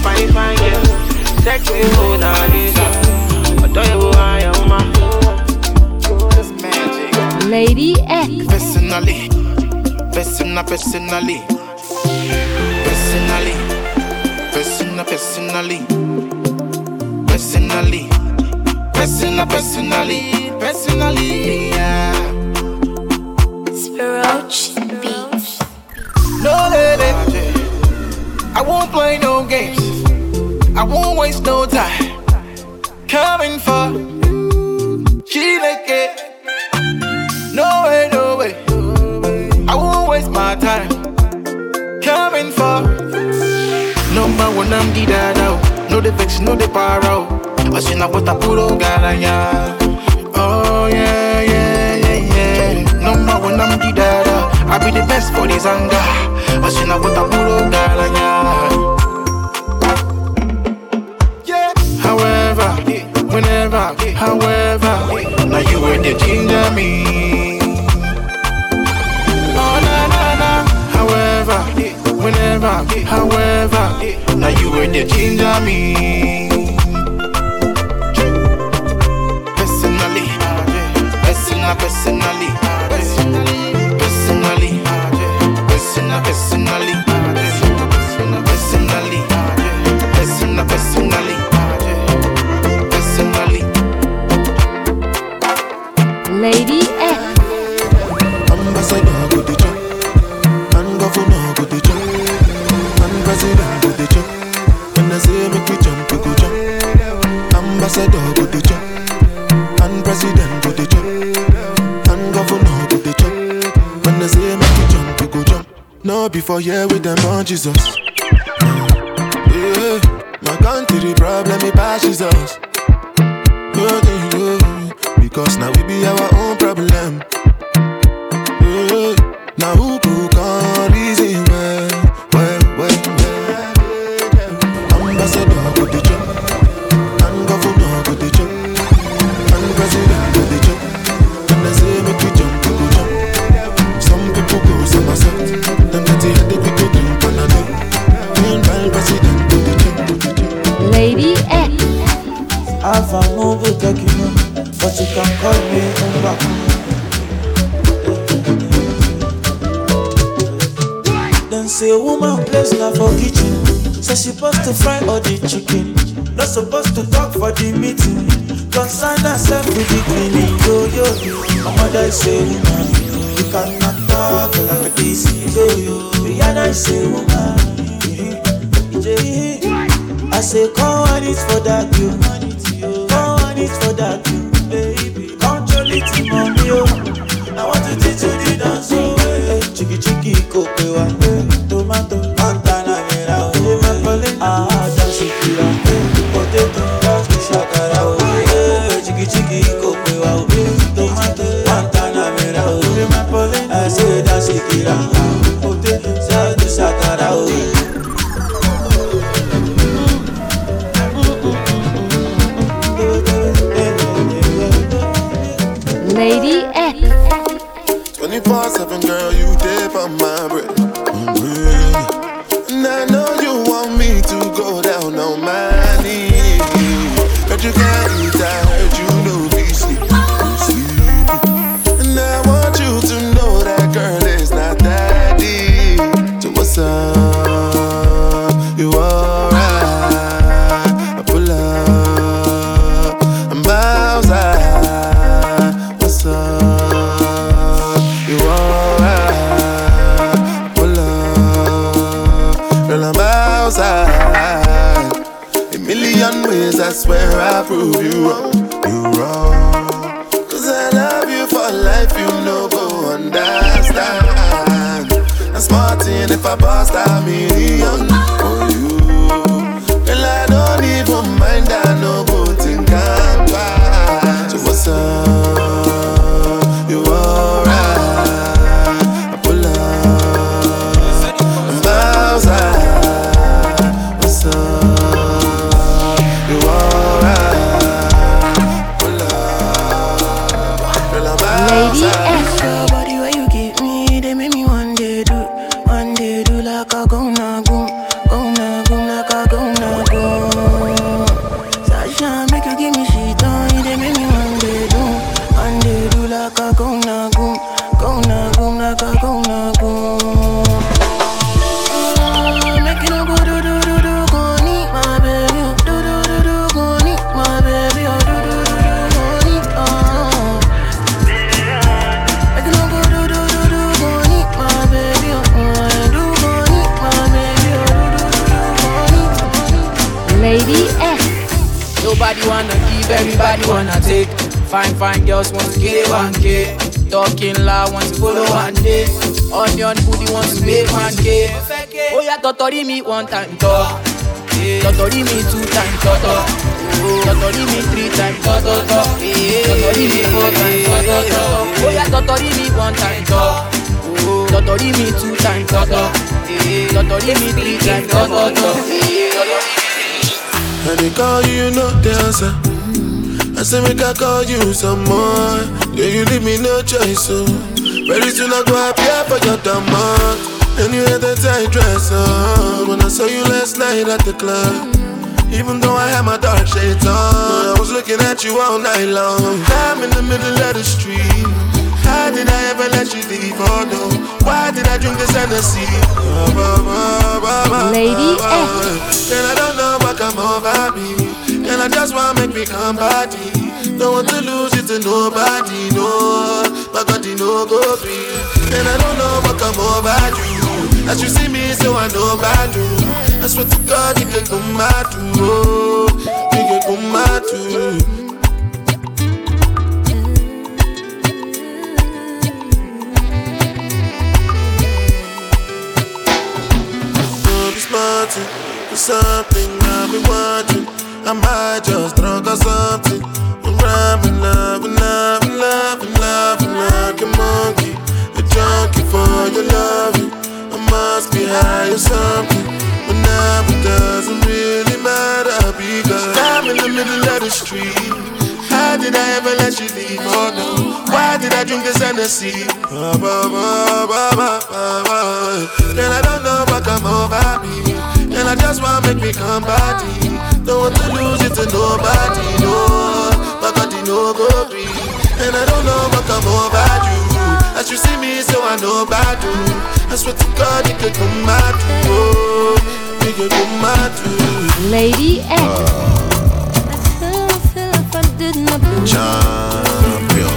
Fine, fine, girl. Sexy, Mona Lisa. Ọ̀tọ̀ ìbò ayọ̀ mọ́. Lady X. Personally, personal, personally, personally, personal, personally, personally, personal, personally, personally, yeah. Spiroch Beats. No lady, I won't play no games. I won't waste no time. Coming for she like it. No way, no way. I won't waste my time. Coming for number one, I'm the dada. No the vex, no the para. I see now what I put on garanya. Oh yeah, yeah, yeah, yeah. Number one, I'm the dada. I be the best for this anger. See now what I put on garanya. Yeah. However, whenever, however, now you were the ginger me. Oh na na na. However, whenever, however, now you were the ginger me. Go the chop, and governor go the chop. When I say make you jump, you go jump. No before here with them on Jesus. Yeah, my country problem it pass us. Nothing, yeah. Cause now we be our own problem. Yeah. Now who say woman place na for kitchen. Say she supposed to fry all the chicken. Not supposed to talk for the meeting. Concern herself with the cleaning. Yo yo yo. My mother say woman, you cannot talk like this. Yo yo. Rihanna say woman. I say come on it for that you. Come on it for that you, million ways, I swear I prove you wrong. You wrong. Cause I love you for life, you know, go understand. I'm smarting if I bust a million for you. Girl, I don't even mind, I Fine, fine girls want to get it 1K. Talking loud, want to follow one day. Onion booty want to make 1K. Oh yeah, totori me one time, to. Totori me two time, to, to. Totori me three time, to, to, to. Totori me four time, to, to, to. Oh yeah, totori me one time, to. Totori me two time, to, to. Totori me three time, to, to, to. And they call you, you know the. I say make I call you some more. Yeah, you leave me no choice, so very soon I go appear for your demand. And you had that tight dress on when I saw you last night at the club. Even though I had my dark shades on, I was looking at you all night long. I'm in the middle of the street. How did I ever let you leave? Oh no, why did I drink this Hennessy? Lady. And I don't know what come over me. And I just wanna make me come body. Don't want to lose it to nobody, no. My God, you know go free. And I don't know what come over you. As you see me, so I know about you. I swear to God, you can come out too. Oh, you can come out too. Something I've been watching. I might just drunk or something. love, in love, in love, in love, in love, like a monkey. A junkie for your loving. I must be high or something. But now it doesn't really matter because I'm in the middle of the street. How did I ever let you leave? Oh no. Why did I drink this Hennessy? Ba, ba, ba, ba. I don't know what come over me. And I just wanna make me come body. Don't want to lose it to nobody, no. My body no go free. And I don't know what come over you. As you see me, so I know about you. I swear to God, it could come too. Oh, it could come too. Lady X. Ah. Champion.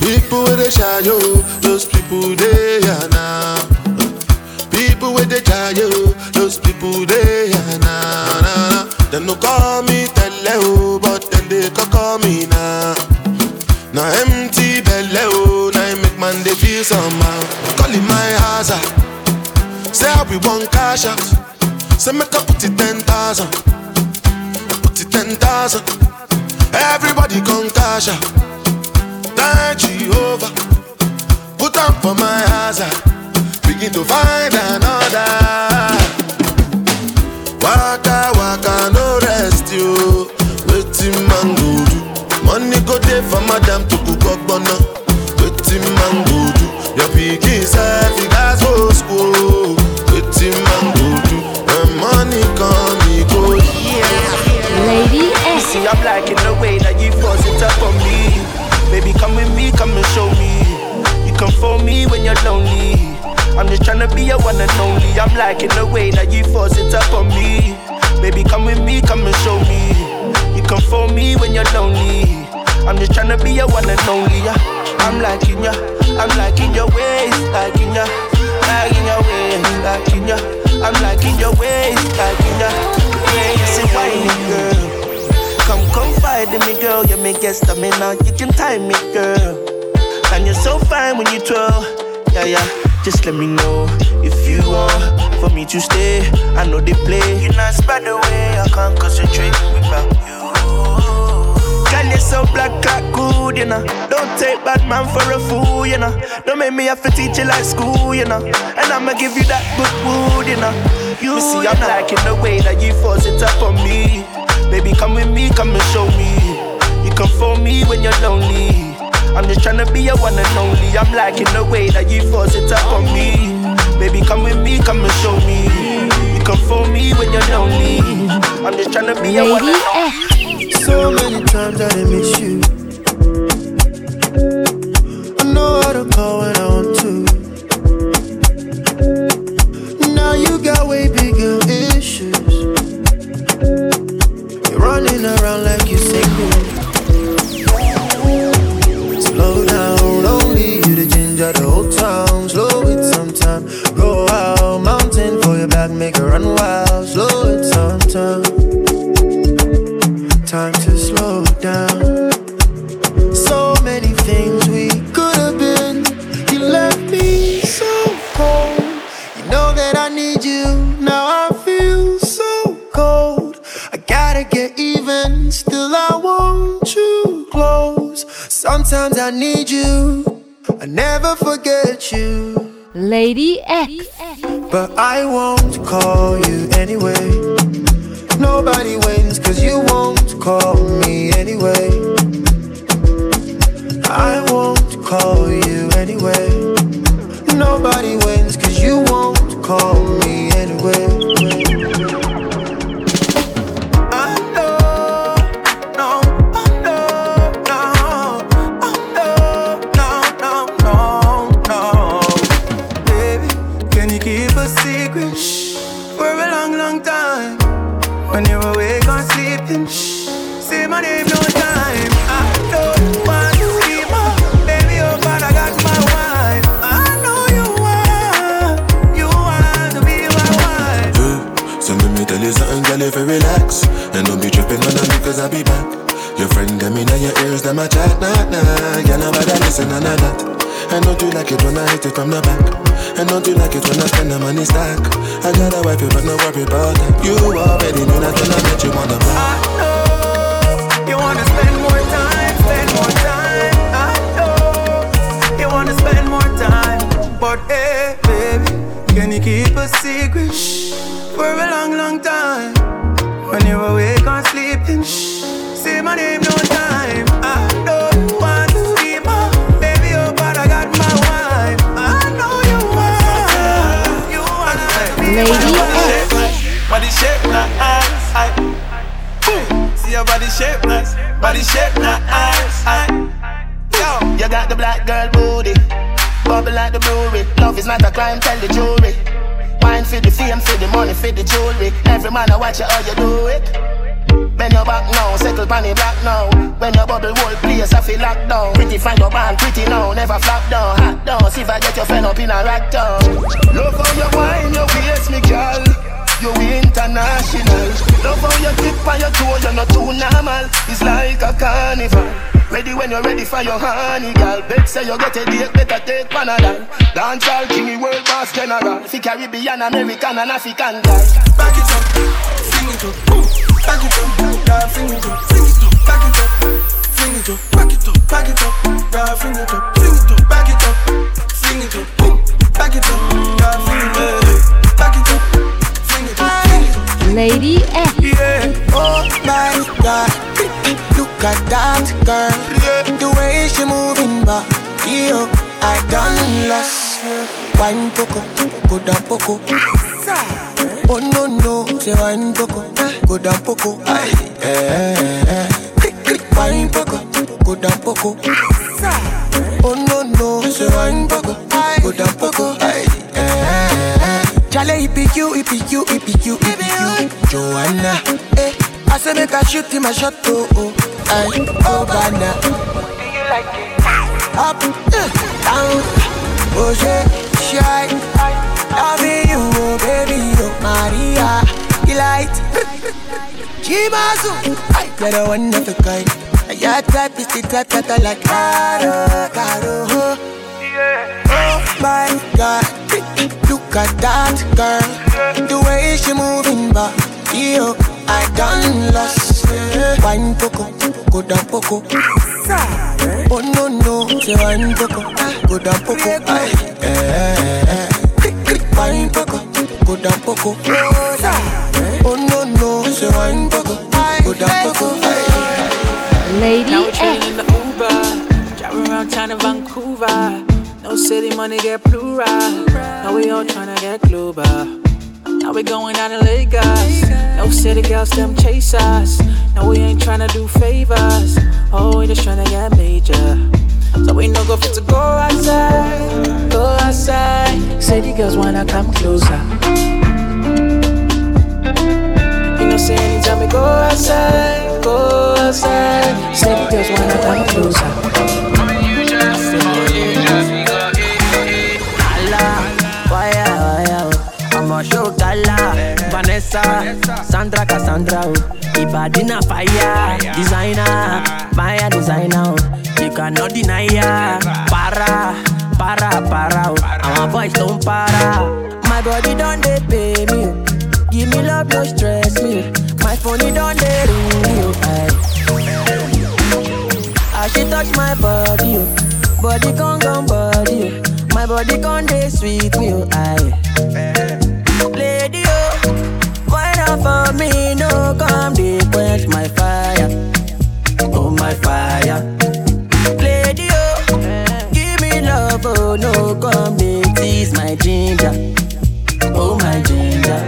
People with the shy yo, those people they are now. People with the shy yo, those people they are now. Nah, nah. Them no call me tell tele oh, but then they can call me now. Now empty belly oh, now I make man they feel somehow. Calling my hazard. Say I we want cash out. Say make up put it ten thousand. Put it ten thousand. Everybody come cash out. Thank over, Put on for my hazard. Begin to find another. Waka waka no rest you. Waiting man go do. Money go there for madam to cook up bono. Waiting man go do. Your pikin self you guys go school. Waiting man go do. When money come he go. Lady You see, I'm liking the way that you force it up on me. Baby, come with me, come and show me. You come for me when you're lonely. I'm just tryna be your one and only. I'm liking the way that you force it up on me. Baby, come with me, come and show me. You come for me when you're lonely. I'm just tryna be your one and only. Yeah. I'm liking ya, I'm liking your ways, liking ya, liking your ways, liking ya. I'm liking your ways, liking ya. Ways, whiny girl. Come confide in me, girl. You make get stamina. You can time me, girl. And you're so fine when you twirl. Yeah, yeah. Just let me know if you want for me to stay. I know they play. You're not spread away. I can't concentrate without you. Girl, you're so black, like good, you know. Don't take bad man for a fool, you know. Don't make me have to teach you like school, you know. And I'ma give you that good wood, you know. You see, I'm liking the way that you force it up on me. Baby, come with me, come and show me. You come for me when you're lonely. I'm just tryna be your one and only. I'm liking the way that you force it up on me. Baby, come with me, come and show me. You come for me when you're lonely. I'm just tryna be your one and only. So many times I done miss you. I know how to call when I want to. Now you got way bigger issues. You're running around like you single. Make her run wild. Slow it sometime. Time to slow down. So many things we could have been. You left me so cold. You know that I need you. Now I feel so cold. I gotta get even. Still, I want you close. Sometimes I need you. I never forget you. Lady X. But I won't call you anyway. Nobody wins cause you won't call me anyway. I won't call you anyway. Nobody wins cause you won't call me anyway. Long, time? When you're awake or sleeping, shh, say my name no time. I don't want to see my baby, oh God, I got my wife. I know you want, you want to be my wife. So let me tell you something, girl, if you relax And don't be tripping on them because I'll be back Your friend them in your ears, them a chat, nah, nah Girl, nobody listen, none of that And don't you like it when I hit it from the back? And don't you like it when I spend the money stack? I got a wife, but no worry about that. You already knew that when I met you on the block. I know you wanna spend more time, spend more time. I know you wanna spend more time, but hey, baby, can you keep a secret shh, for a long, long time? When you're awake or sleeping, shh, say my name no time. I Lady Body shape, not eyes. See your body shape, nice. Body shape, not eyes. Yo, you got the black girl booty. Bubble like the brewery. Love is not a crime, tell the jury. Wine for the fame, for the money, for the jewelry. Every man I watch you how you do it. Bend your back now, settle pan the black now. When your bubble whole place, I feel locked down. Pretty find your band, pretty now, never flop down, hot down. See if I get your friend up in a rack down. Love how you wine, your waist, me girl. You international. Love how you tip on your toe, you're not too normal. It's like a carnival. Ready when you're ready for your honey, girl. Bet say you get a date, better take Panadol. Dance all king, world boss general. Fi Caribbean, American, and African guys. Back it up, sing it up, boom. Back it up, girl, sing it up, sing it up. Back it up, sing it up, back it up, back it up, girl, sing it up, sing it up. Back it up, sing it up, boom. Back it up, girl, sing it up, back it up, sing it up, sing it up. Lady X. Yeah, Oh my God, look at that girl. The way she moving back, yo, I done lost. Wine poco, go down poco. Oh no no, say wine poco, go down poco. Aye, eh, eh, eh. Wine poco, go down poco. Oh no no, say wine poco, go down poco. Aye, eh, eh. Chale, it be you, it be you, it be you, it be you, Joanna. Eh, I say make a shoot him a shot, oh oh, aye, oh banana. Up, eh, down, oh shit, shy. Loving you, oh baby, Maria, delight. Jimazu, got a one of a kind. Your type is the type that I like. Caro, caro, oh. Oh my God, look at that girl. The way she moving back, yo, I done lost. Wine poco, go down poco. Oh no no, say wine poco, go down poco. Eh, eh, eh. Wine poco, go down poco. Oh no no, say wine poco, go down poco. Lady Now we're in the Uber, driving around town in Vancouver. No city money get plural. Now we all tryna get global. Now we going out in Lagos. No city girls them chase us. No we ain't tryna do favors. Oh we just tryna get major. So we no go fit to go outside, go outside. Say the girls wanna come closer. You know say anytime we go outside, go outside. Say the girls wanna come closer. Oh. Show Kala, Vanessa, Sandra Cassandra, oh. Ibadi na fire, designer, Maya designer, oh. You cannot deny ya, para, para, para, oh. My voice don't para. My body don't they pay me. Give me love, no stress me. My phone it don't they ring oh. Aye. As she touch my body, oh. body con gone body, oh. my body con dey sweet me, oh aye. Lady, oh, why not for me? No come dey quench my fire, oh my fire. Oh come dey tease my ginger, oh my ginger.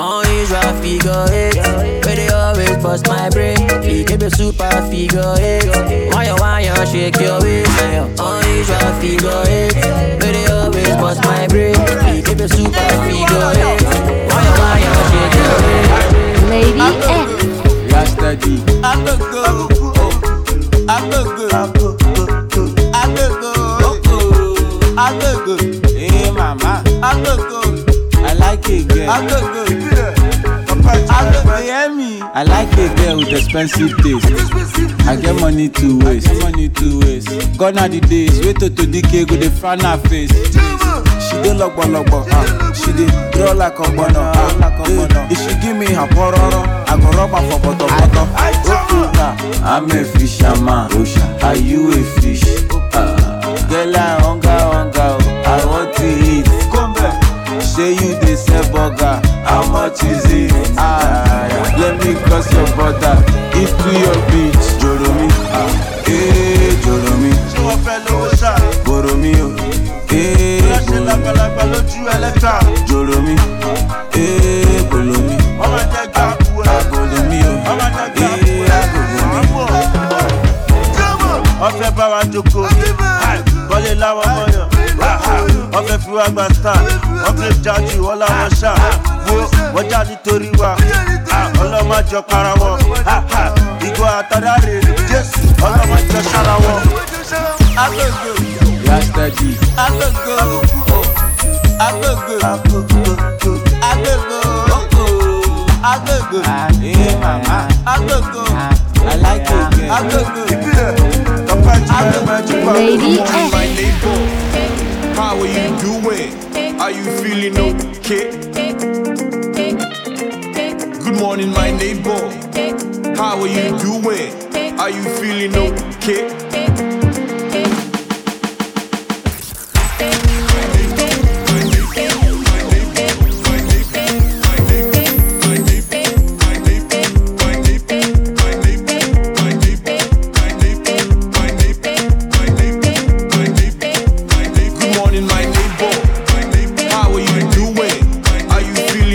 Unusual figure eight, where they always bust my brain. You give me super figure eight. Why you why you shake your waist? Unusual figure eight, where they always bust my brain. You give me super figure eight. Why you why you shake your waist? Lady X. Rasta G. I look good. I look good. I look good. Good. Hey mama. Good. I like it, girl. Look good. Hear me. I like a girl with expensive taste. I get money to waste, money to waste. Gone are the days, wait to decay go dey frown her face. She dey logbo, ah. She dey draw like a bono, ah. If she give me her pororo, I go rub her for bottom bottom. Otuka, I'm a fisherman. Are you a fish? Ah. Girl, I hunger, say you dey sell burger how much is it? Ah let me cross your border. Eat to your beach joro mi ah, ee eh, joro mi boro mi o. Ee joro mi ee bolo mi agolo mi o. Ee agolo mi. ọfẹ bá wa jókòó. Wá gba star. Wọ́n fi jájú wọ́n láwọn ṣá. Wo wọ́n já nítorí wa. Ọlọ́mọjọ para wọn. Ìgò àtàdáre Jésù. Ọlọ́mọjọ ṣára wọn. Agogo. Yesterday, Agogo. Agogo. Agogo. Agogo. eh, mama, Agogo. I like it. girl. Agogo. Lady neighbor, how are you doing? Are you feeling okay? Good morning, my neighbor. How are you doing? Are you feeling okay?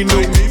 You feeling